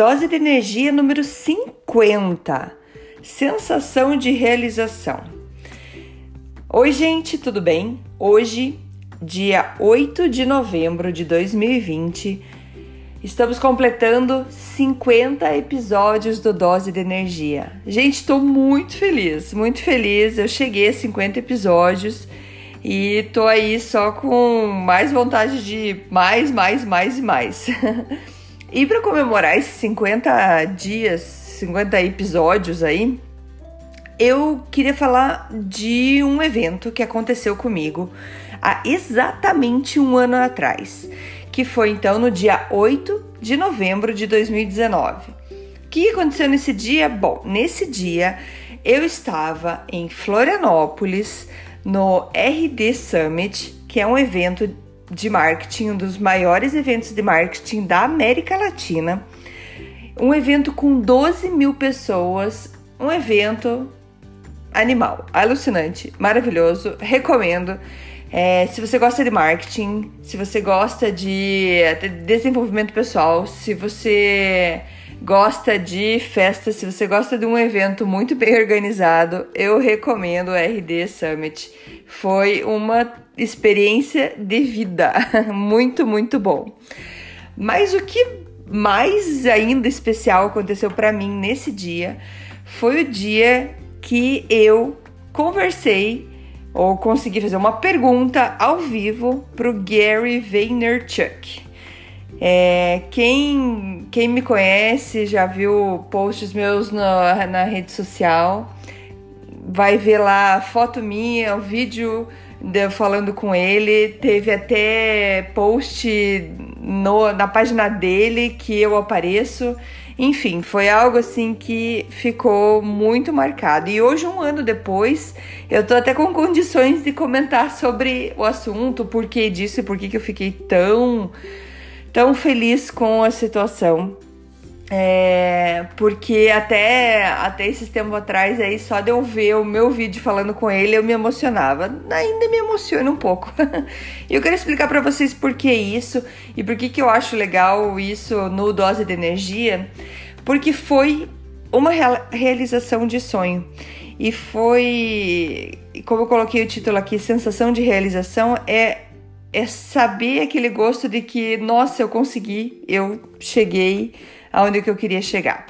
Dose de energia número 50. Sensação de realização. Oi, gente, tudo bem? Hoje, dia 8 de novembro de 2020, estamos completando 50 episódios do Dose de Energia. Gente, estou muito feliz, muito feliz. Eu cheguei a 50 episódios e tô aí só com mais vontade de mais, mais, mais e mais. E para comemorar esses 50 dias, 50 episódios aí, eu queria falar de um evento que aconteceu comigo há exatamente um ano atrás, que foi então no dia 8 de novembro de 2019. O que aconteceu nesse dia? Bom, nesse dia eu estava em Florianópolis no RD Summit, que é um evento de marketing, um dos maiores eventos de marketing da América Latina. Um evento com 12 mil pessoas, um evento animal, alucinante, maravilhoso, recomendo. É, se você gosta de marketing, se você gosta de desenvolvimento pessoal, se você gosta de festa, se você gosta de um evento muito bem organizado, eu recomendo o RD Summit. Foi uma experiência de vida. muito, muito bom. Mas o que mais ainda especial aconteceu para mim nesse dia foi o dia que eu conversei ou consegui fazer uma pergunta ao vivo para o Gary Vaynerchuk. É, quem, quem me conhece já viu posts meus na, na rede social, vai ver lá foto minha, o vídeo de, falando com ele. Teve até post no, na página dele que eu apareço. Enfim, foi algo assim que ficou muito marcado. E hoje, um ano depois, eu tô até com condições de comentar sobre o assunto, por que disso e por que, que eu fiquei tão, tão feliz com a situação. É, porque até, até esses tempos atrás, aí, só de eu ver o meu vídeo falando com ele, eu me emocionava. Ainda me emociona um pouco. e eu quero explicar para vocês por que isso e por que, que eu acho legal isso no Dose de Energia. Porque foi uma realização de sonho. E foi, como eu coloquei o título aqui, sensação de realização é é saber aquele gosto de que, nossa, eu consegui, eu cheguei aonde que eu queria chegar.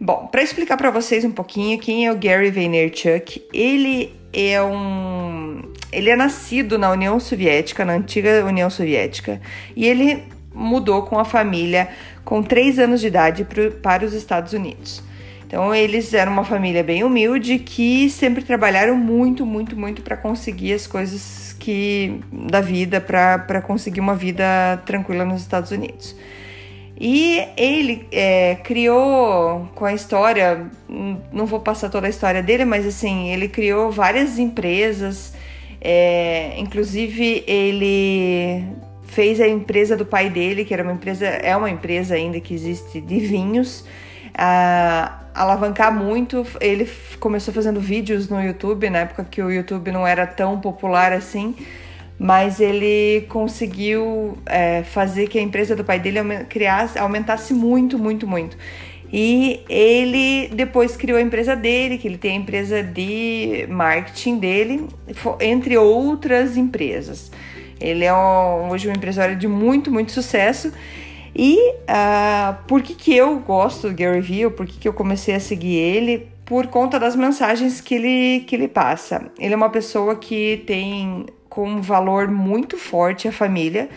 Bom, para explicar para vocês um pouquinho quem é o Gary Vaynerchuk, ele é um ele é nascido na União Soviética, na antiga União Soviética, e ele mudou com a família com 3 anos de idade pro, para os Estados Unidos. Então eles eram uma família bem humilde que sempre trabalharam muito, muito, muito para conseguir as coisas que da vida, para conseguir uma vida tranquila nos Estados Unidos. E ele é, criou com a história, não vou passar toda a história dele, mas assim, ele criou várias empresas, é, inclusive ele fez a empresa do pai dele, que era uma empresa, é uma empresa ainda que existe de vinhos, a, alavancar muito. Ele começou fazendo vídeos no YouTube, na época que o YouTube não era tão popular assim mas ele conseguiu é, fazer que a empresa do pai dele criasse, aumentasse muito, muito, muito. E ele depois criou a empresa dele, que ele tem a empresa de marketing dele, entre outras empresas. Ele é hoje um empresário de muito, muito sucesso. E uh, por que, que eu gosto do Gary Vee, por que, que eu comecei a seguir ele? Por conta das mensagens que ele, que ele passa. Ele é uma pessoa que tem com um valor muito forte a família.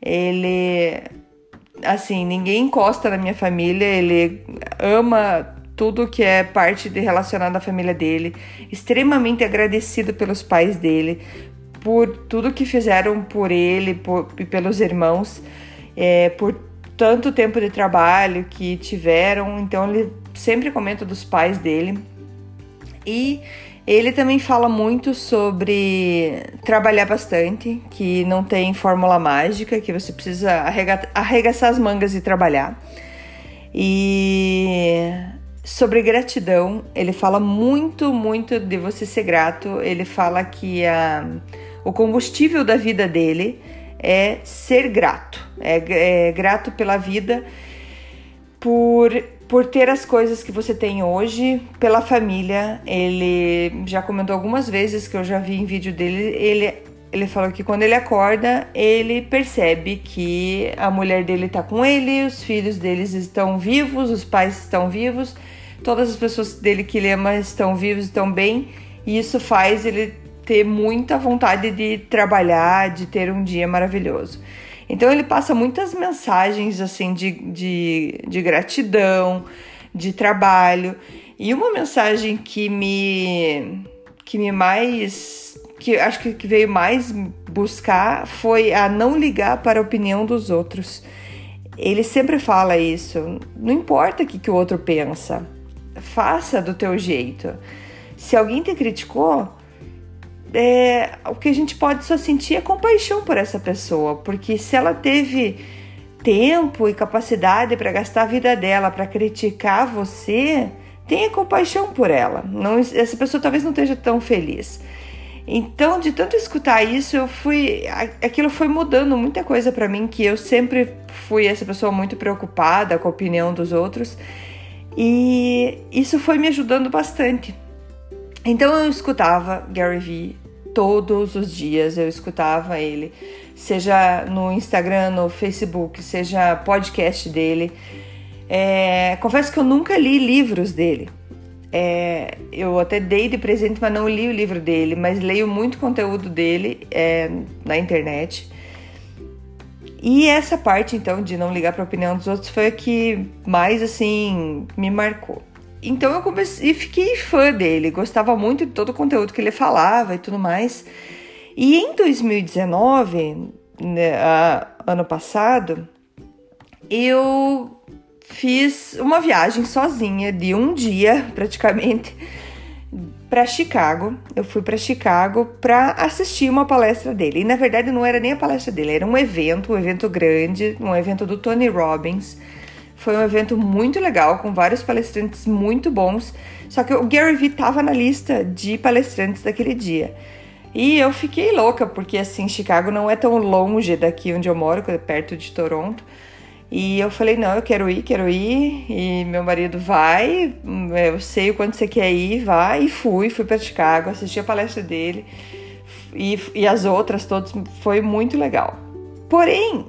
Ele assim, ninguém encosta na minha família, ele ama tudo que é parte de relacionado à família dele, extremamente agradecido pelos pais dele, por tudo que fizeram por ele e pelos irmãos, é, por tanto tempo de trabalho que tiveram. Então ele sempre comenta dos pais dele. E ele também fala muito sobre trabalhar bastante, que não tem fórmula mágica, que você precisa arregaçar as mangas e trabalhar. E sobre gratidão, ele fala muito, muito de você ser grato. Ele fala que a, o combustível da vida dele é ser grato, é, é grato pela vida, por por ter as coisas que você tem hoje, pela família. Ele já comentou algumas vezes que eu já vi em vídeo dele, ele ele falou que quando ele acorda, ele percebe que a mulher dele está com ele, os filhos deles estão vivos, os pais estão vivos, todas as pessoas dele que ele ama estão vivos, estão bem, e isso faz ele ter muita vontade de trabalhar, de ter um dia maravilhoso. Então ele passa muitas mensagens assim de, de, de gratidão, de trabalho. E uma mensagem que me que me mais que acho que, que veio mais buscar foi a não ligar para a opinião dos outros. Ele sempre fala isso. Não importa o que, que o outro pensa, faça do teu jeito. Se alguém te criticou, é, o que a gente pode só sentir é compaixão por essa pessoa, porque se ela teve tempo e capacidade para gastar a vida dela para criticar você, tenha compaixão por ela. Não, essa pessoa talvez não esteja tão feliz. Então, de tanto escutar isso, eu fui, aquilo foi mudando muita coisa para mim, que eu sempre fui essa pessoa muito preocupada com a opinião dos outros, e isso foi me ajudando bastante. Então eu escutava Gary Vee todos os dias, eu escutava ele, seja no Instagram, no Facebook, seja podcast dele. É, confesso que eu nunca li livros dele. É, eu até dei de presente, mas não li o livro dele, mas leio muito conteúdo dele é, na internet. E essa parte, então, de não ligar para a opinião dos outros foi a que mais, assim, me marcou. Então eu comecei e fiquei fã dele, gostava muito de todo o conteúdo que ele falava e tudo mais. E em 2019, né, ano passado, eu fiz uma viagem sozinha de um dia praticamente para Chicago. Eu fui para Chicago para assistir uma palestra dele. E na verdade não era nem a palestra dele, era um evento, um evento grande, um evento do Tony Robbins foi um evento muito legal, com vários palestrantes muito bons. Só que o Gary Vee tava na lista de palestrantes daquele dia. E eu fiquei louca, porque assim, Chicago não é tão longe daqui onde eu moro, é perto de Toronto. E eu falei, não, eu quero ir, quero ir. E meu marido vai, eu sei o quanto você quer ir, vai. E fui, fui para Chicago, assisti a palestra dele. E, e as outras todas, foi muito legal. Porém,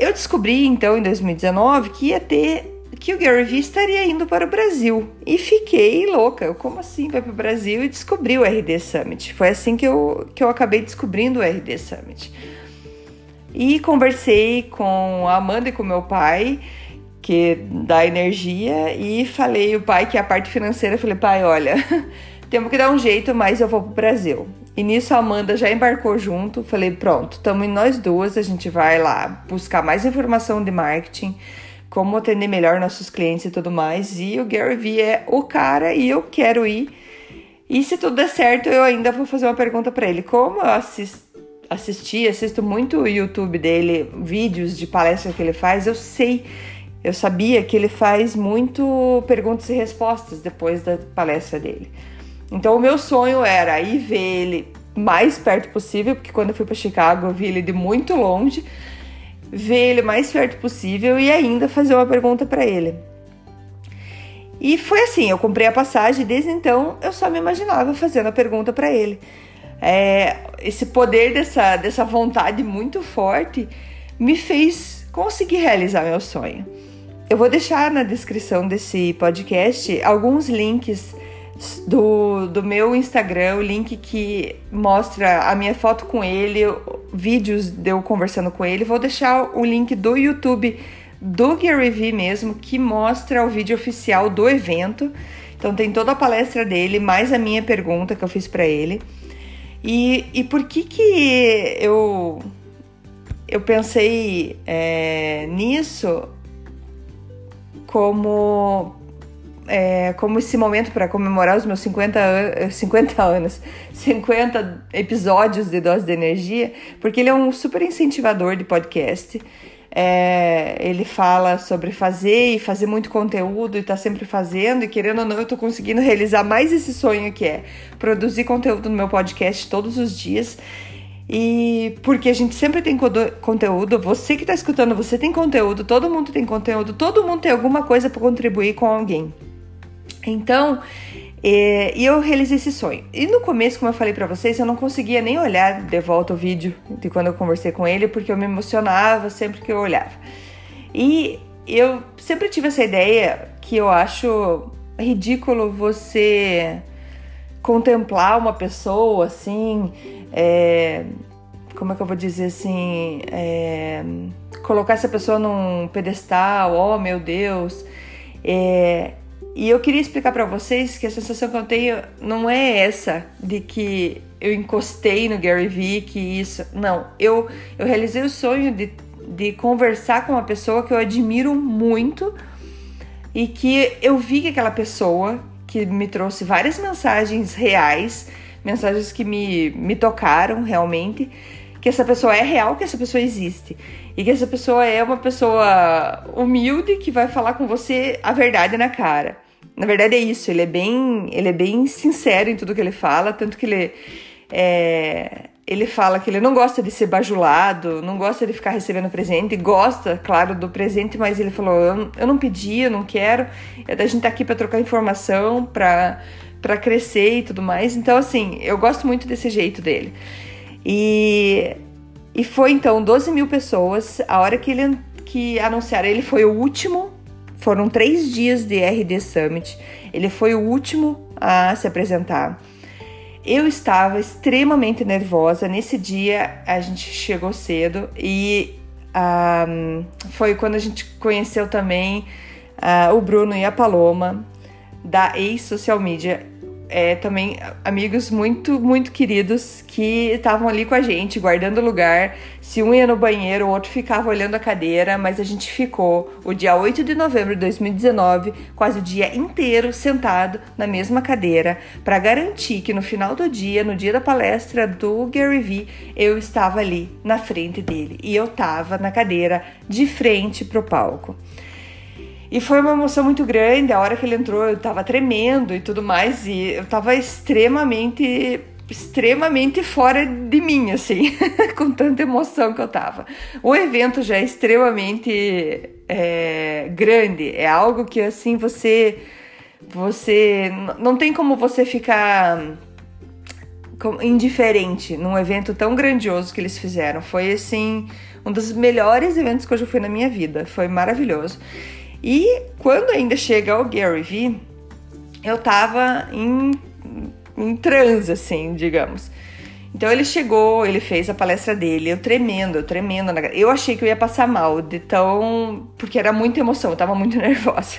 eu descobri então em 2019 que ia ter que o Gary Vee estaria indo para o Brasil e fiquei louca. Eu, como assim vai para o Brasil e descobri o RD Summit? Foi assim que eu, que eu acabei descobrindo o RD Summit. E conversei com a Amanda e com meu pai, que dá energia, e falei o pai que é a parte financeira, falei, pai, olha, temos que dar um jeito, mas eu vou para o Brasil. E nisso a Amanda já embarcou junto. Falei, pronto, estamos nós duas, a gente vai lá buscar mais informação de marketing, como atender melhor nossos clientes e tudo mais. E o Gary Vee é o cara e eu quero ir. E se tudo der certo, eu ainda vou fazer uma pergunta para ele. Como eu assisti, assisto muito o YouTube dele, vídeos de palestra que ele faz, eu sei, eu sabia que ele faz muito perguntas e respostas depois da palestra dele. Então o meu sonho era ir ver ele mais perto possível, porque quando eu fui para Chicago eu vi ele de muito longe, ver ele mais perto possível e ainda fazer uma pergunta para ele. E foi assim, eu comprei a passagem, desde então eu só me imaginava fazendo a pergunta para ele. É, esse poder dessa, dessa vontade muito forte me fez conseguir realizar meu sonho. Eu vou deixar na descrição desse podcast alguns links do, do meu Instagram, o link que mostra a minha foto com ele, vídeos de eu conversando com ele. Vou deixar o link do YouTube do Gary Vee mesmo, que mostra o vídeo oficial do evento. Então tem toda a palestra dele, mais a minha pergunta que eu fiz para ele. E, e por que que eu, eu pensei é, nisso como é, como esse momento para comemorar os meus 50, 50 anos, 50 episódios de Dose de Energia, porque ele é um super incentivador de podcast. É, ele fala sobre fazer e fazer muito conteúdo e tá sempre fazendo, e querendo ou não, eu tô conseguindo realizar mais esse sonho que é produzir conteúdo no meu podcast todos os dias. E porque a gente sempre tem conteúdo, você que está escutando, você tem conteúdo, todo mundo tem conteúdo, todo mundo tem alguma coisa para contribuir com alguém. Então, é, e eu realizei esse sonho. E no começo, como eu falei para vocês, eu não conseguia nem olhar de volta o vídeo de quando eu conversei com ele, porque eu me emocionava sempre que eu olhava. E eu sempre tive essa ideia que eu acho ridículo você contemplar uma pessoa assim, é, como é que eu vou dizer assim, é, colocar essa pessoa num pedestal, oh meu Deus, é, e eu queria explicar para vocês que a sensação que eu tenho não é essa de que eu encostei no Gary Vee, que isso. Não, eu, eu realizei o sonho de, de conversar com uma pessoa que eu admiro muito e que eu vi que aquela pessoa que me trouxe várias mensagens reais, mensagens que me, me tocaram realmente, que essa pessoa é real, que essa pessoa existe. E que essa pessoa é uma pessoa humilde que vai falar com você a verdade na cara. Na verdade é isso, ele é bem, ele é bem sincero em tudo que ele fala, tanto que ele é, ele fala que ele não gosta de ser bajulado, não gosta de ficar recebendo presente, gosta, claro, do presente, mas ele falou: eu, eu não pedi, eu não quero, a gente tá aqui para trocar informação, para crescer e tudo mais. Então, assim, eu gosto muito desse jeito dele. E, e foi então 12 mil pessoas. A hora que ele que anunciaram, ele foi o último. Foram três dias de RD Summit. Ele foi o último a se apresentar. Eu estava extremamente nervosa. Nesse dia a gente chegou cedo e um, foi quando a gente conheceu também uh, o Bruno e a Paloma da ex Social Media é, também amigos muito, muito queridos que estavam ali com a gente, guardando lugar. Se um ia no banheiro, o outro ficava olhando a cadeira, mas a gente ficou o dia 8 de novembro de 2019, quase o dia inteiro sentado na mesma cadeira, para garantir que no final do dia, no dia da palestra do Gary Vee, eu estava ali na frente dele e eu estava na cadeira de frente pro palco. E foi uma emoção muito grande. A hora que ele entrou, eu tava tremendo e tudo mais. E eu tava extremamente, extremamente fora de mim, assim, com tanta emoção que eu tava. O evento já é extremamente é, grande. É algo que, assim, você. Você. Não tem como você ficar indiferente num evento tão grandioso que eles fizeram. Foi assim um dos melhores eventos que eu já fui na minha vida. Foi maravilhoso. E quando ainda chega o Gary Vee, eu tava em, em transe, assim, digamos. Então ele chegou, ele fez a palestra dele, eu tremendo, eu tremendo. Eu achei que eu ia passar mal, de tão. porque era muita emoção, eu tava muito nervosa.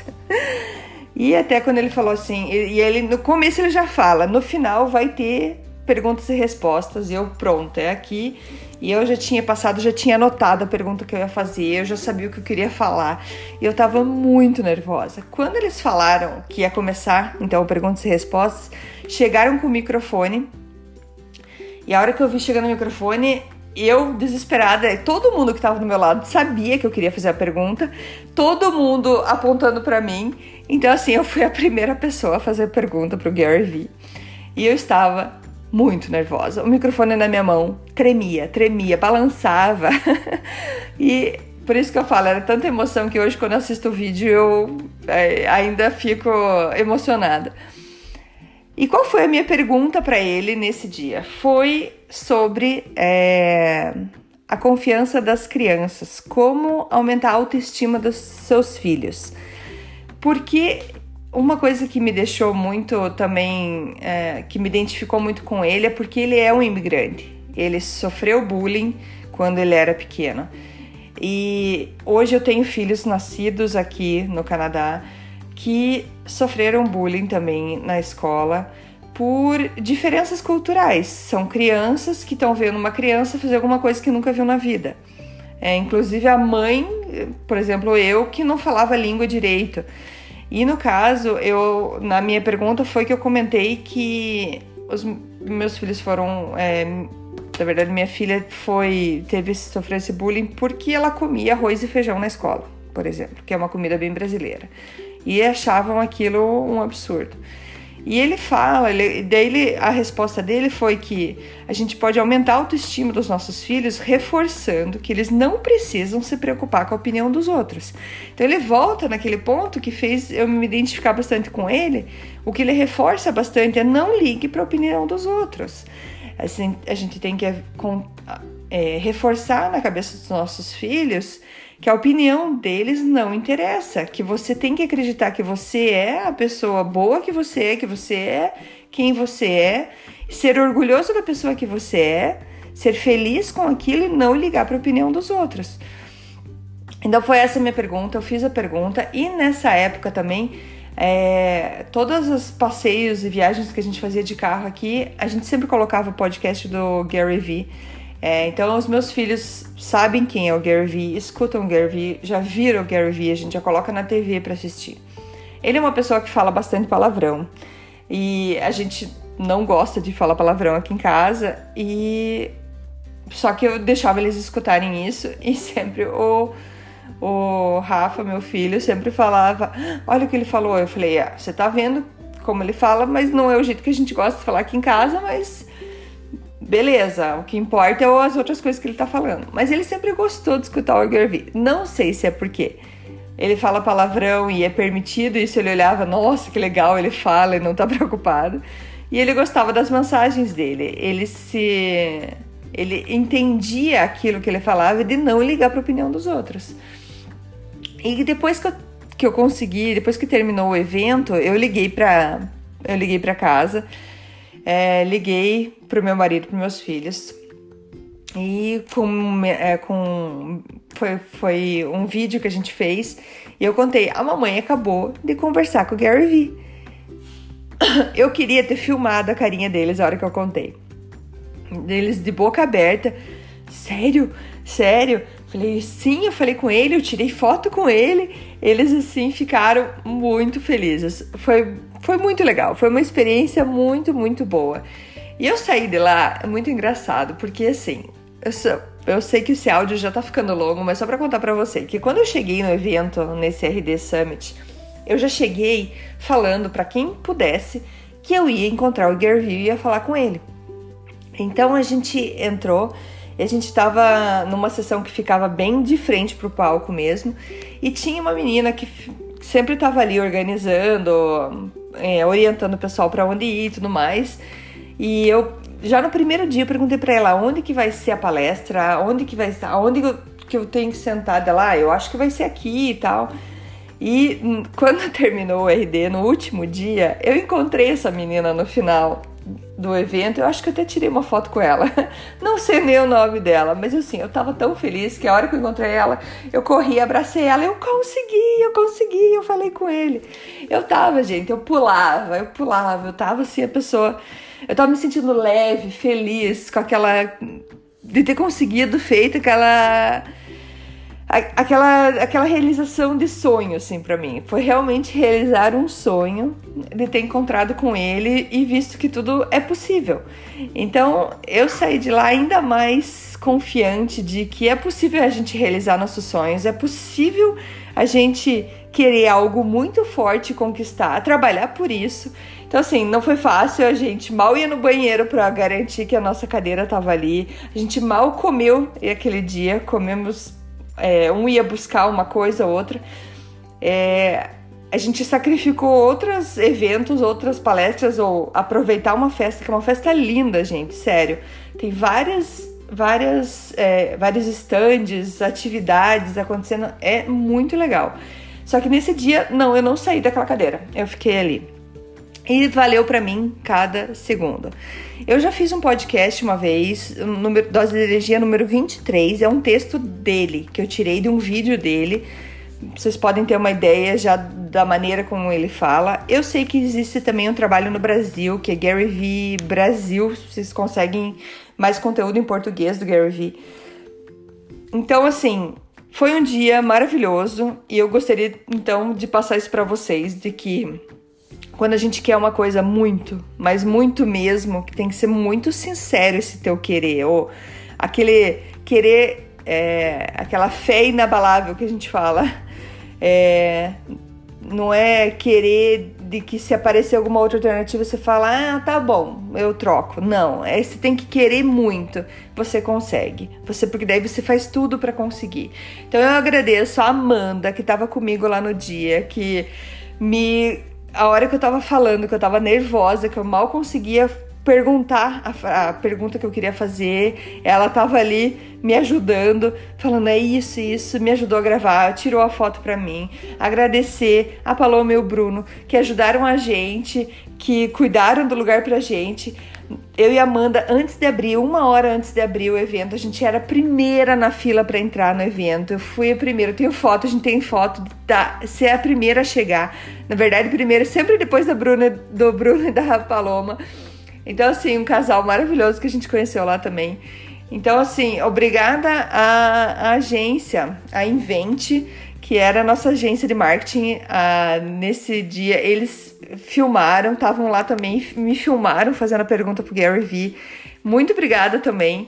E até quando ele falou assim, e ele no começo ele já fala, no final vai ter perguntas e respostas, e eu pronto, é aqui. E eu já tinha passado, já tinha anotado a pergunta que eu ia fazer, eu já sabia o que eu queria falar. E eu tava muito nervosa. Quando eles falaram que ia começar, então, perguntas e respostas, chegaram com o microfone. E a hora que eu vi chegando o microfone, eu desesperada, todo mundo que tava do meu lado sabia que eu queria fazer a pergunta, todo mundo apontando para mim. Então, assim, eu fui a primeira pessoa a fazer a pergunta pro Gary Vee. E eu estava muito nervosa. O microfone na minha mão tremia, tremia, balançava. e por isso que eu falo, era tanta emoção que hoje, quando assisto o vídeo, eu é, ainda fico emocionada. E qual foi a minha pergunta para ele nesse dia? Foi sobre é, a confiança das crianças, como aumentar a autoestima dos seus filhos. Porque uma coisa que me deixou muito também, é, que me identificou muito com ele, é porque ele é um imigrante. Ele sofreu bullying quando ele era pequeno. E hoje eu tenho filhos nascidos aqui no Canadá que sofreram bullying também na escola por diferenças culturais. São crianças que estão vendo uma criança fazer alguma coisa que nunca viu na vida. É, inclusive a mãe, por exemplo, eu que não falava língua direito. E no caso, eu na minha pergunta foi que eu comentei que os meus filhos foram é, na verdade, minha filha foi teve sofreu esse bullying porque ela comia arroz e feijão na escola, por exemplo, que é uma comida bem brasileira. E achavam aquilo um absurdo. E ele fala, ele, a resposta dele foi que a gente pode aumentar a autoestima dos nossos filhos reforçando que eles não precisam se preocupar com a opinião dos outros. Então ele volta naquele ponto que fez eu me identificar bastante com ele. O que ele reforça bastante é não ligue para a opinião dos outros. Assim, a gente tem que é, reforçar na cabeça dos nossos filhos que a opinião deles não interessa, que você tem que acreditar que você é a pessoa boa que você é, que você é quem você é, ser orgulhoso da pessoa que você é, ser feliz com aquilo e não ligar para a opinião dos outros. Então foi essa minha pergunta, eu fiz a pergunta e nessa época também é, todos os passeios e viagens que a gente fazia de carro aqui, a gente sempre colocava o podcast do Gary Vee. É, então, os meus filhos sabem quem é o Gary Vee, escutam o Gary Vee, já viram o Gary Vee, a gente já coloca na TV para assistir. Ele é uma pessoa que fala bastante palavrão e a gente não gosta de falar palavrão aqui em casa e só que eu deixava eles escutarem isso e sempre o o Rafa, meu filho, sempre falava: Olha o que ele falou. Eu falei: ah, Você tá vendo como ele fala, mas não é o jeito que a gente gosta de falar aqui em casa, mas beleza, o que importa é as outras coisas que ele tá falando. Mas ele sempre gostou de escutar o Garvey. Não sei se é porque ele fala palavrão e é permitido isso, ele olhava, nossa, que legal, ele fala e não tá preocupado. E ele gostava das mensagens dele. Ele se ele entendia aquilo que ele falava de não ligar para a opinião dos outros. E depois que eu, que eu consegui, depois que terminou o evento, eu liguei para eu liguei para casa, é, liguei pro meu marido, para meus filhos e com, é, com foi, foi um vídeo que a gente fez e eu contei a mamãe acabou de conversar com o Gary Vee. Eu queria ter filmado a carinha deles a hora que eu contei. Deles de boca aberta. Sério? Sério? Falei, sim, eu falei com ele, eu tirei foto com ele. Eles, assim, ficaram muito felizes. Foi, foi muito legal, foi uma experiência muito, muito boa. E eu saí de lá, é muito engraçado, porque assim, eu, eu sei que esse áudio já tá ficando longo, mas só para contar para você que quando eu cheguei no evento, nesse RD Summit, eu já cheguei falando para quem pudesse que eu ia encontrar o Gerville e ia falar com ele. Então a gente entrou e a gente estava numa sessão que ficava bem de frente pro palco mesmo. E tinha uma menina que sempre estava ali organizando, é, orientando o pessoal para onde ir e tudo mais. E eu já no primeiro dia eu perguntei para ela onde que vai ser a palestra, onde que vai estar, onde que eu tenho que sentar dela, ah, eu acho que vai ser aqui e tal. E hum, quando terminou o RD no último dia, eu encontrei essa menina no final do evento, eu acho que eu até tirei uma foto com ela. Não sei nem o nome dela, mas assim, eu tava tão feliz que a hora que eu encontrei ela, eu corri, abracei ela, eu consegui, eu consegui, eu falei com ele. Eu tava, gente, eu pulava, eu pulava, eu tava assim, a pessoa. Eu tava me sentindo leve, feliz com aquela. de ter conseguido feito aquela aquela, aquela realização de sonho, assim, para mim. Foi realmente realizar um sonho de ter encontrado com ele e visto que tudo é possível. Então, eu saí de lá ainda mais confiante de que é possível a gente realizar nossos sonhos, é possível a gente querer algo muito forte conquistar, trabalhar por isso. Então, assim, não foi fácil. A gente mal ia no banheiro para garantir que a nossa cadeira tava ali. A gente mal comeu aquele dia, comemos é, um ia buscar uma coisa ou outra. É, a gente sacrificou outros eventos, outras palestras, ou aproveitar uma festa, que é uma festa linda, gente, sério. Tem várias, várias, é, vários estandes, atividades acontecendo, é muito legal. Só que nesse dia, não, eu não saí daquela cadeira, eu fiquei ali. E valeu para mim cada segundo. Eu já fiz um podcast uma vez, número, Dose de Energia número 23, é um texto dele, que eu tirei de um vídeo dele. Vocês podem ter uma ideia já da maneira como ele fala. Eu sei que existe também um trabalho no Brasil, que é Gary V Brasil, vocês conseguem mais conteúdo em português do Gary V. Então, assim, foi um dia maravilhoso e eu gostaria então de passar isso para vocês de que quando a gente quer uma coisa muito, mas muito mesmo, que tem que ser muito sincero esse teu querer, ou aquele querer, é, aquela fé inabalável que a gente fala. É, não é querer de que se aparecer alguma outra alternativa você fala, ah, tá bom, eu troco. Não, é você tem que querer muito, você consegue. Você porque daí você faz tudo para conseguir. Então eu agradeço a Amanda que estava comigo lá no dia, que me a hora que eu tava falando, que eu tava nervosa, que eu mal conseguia perguntar a, a, pergunta que eu queria fazer. Ela tava ali me ajudando, falando é isso, isso, me ajudou a gravar, tirou a foto para mim. Agradecer a Paloma e o Bruno que ajudaram a gente, que cuidaram do lugar pra gente eu e a Amanda, antes de abrir, uma hora antes de abrir o evento, a gente era a primeira na fila para entrar no evento. Eu fui a primeira, eu tenho foto, a gente tem foto da ser a primeira a chegar. Na verdade, primeiro, sempre depois da Bruna, do Bruno e da Paloma. Então, assim, um casal maravilhoso que a gente conheceu lá também. Então, assim, obrigada à, à agência, a Invente, que era a nossa agência de marketing. Ah, nesse dia, eles filmaram, estavam lá também, me filmaram fazendo a pergunta pro Gary Vee. Muito obrigada também.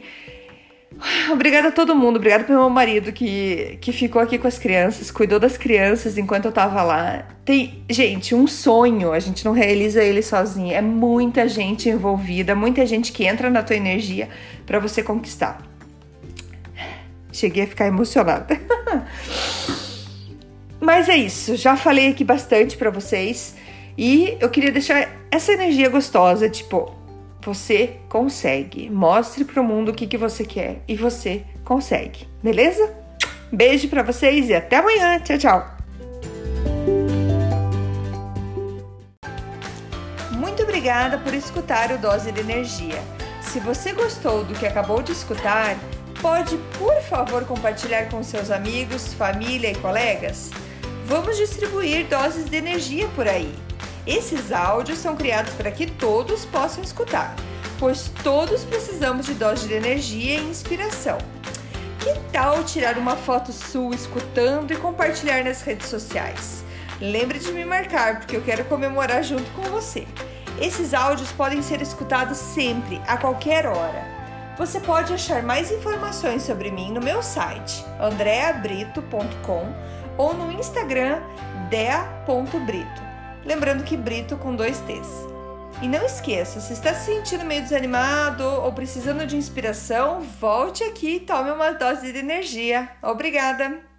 Obrigada a todo mundo, obrigada pelo meu marido que, que ficou aqui com as crianças, cuidou das crianças enquanto eu tava lá. Tem, gente, um sonho, a gente não realiza ele sozinho. É muita gente envolvida, muita gente que entra na tua energia para você conquistar. Cheguei a ficar emocionada. Mas é isso, já falei aqui bastante para vocês. E eu queria deixar essa energia gostosa, tipo, você consegue. Mostre pro mundo o que, que você quer e você consegue. Beleza? Beijo para vocês e até amanhã. Tchau, tchau. Muito obrigada por escutar o Dose de Energia. Se você gostou do que acabou de escutar, pode, por favor, compartilhar com seus amigos, família e colegas? Vamos distribuir doses de energia por aí. Esses áudios são criados para que todos possam escutar, pois todos precisamos de dose de energia e inspiração. Que tal tirar uma foto sua escutando e compartilhar nas redes sociais? Lembre de me marcar, porque eu quero comemorar junto com você. Esses áudios podem ser escutados sempre, a qualquer hora. Você pode achar mais informações sobre mim no meu site andreabrito.com ou no Instagram dea.brito. Lembrando que Brito com dois T's. E não esqueça, se está se sentindo meio desanimado ou precisando de inspiração, volte aqui e tome uma dose de energia. Obrigada!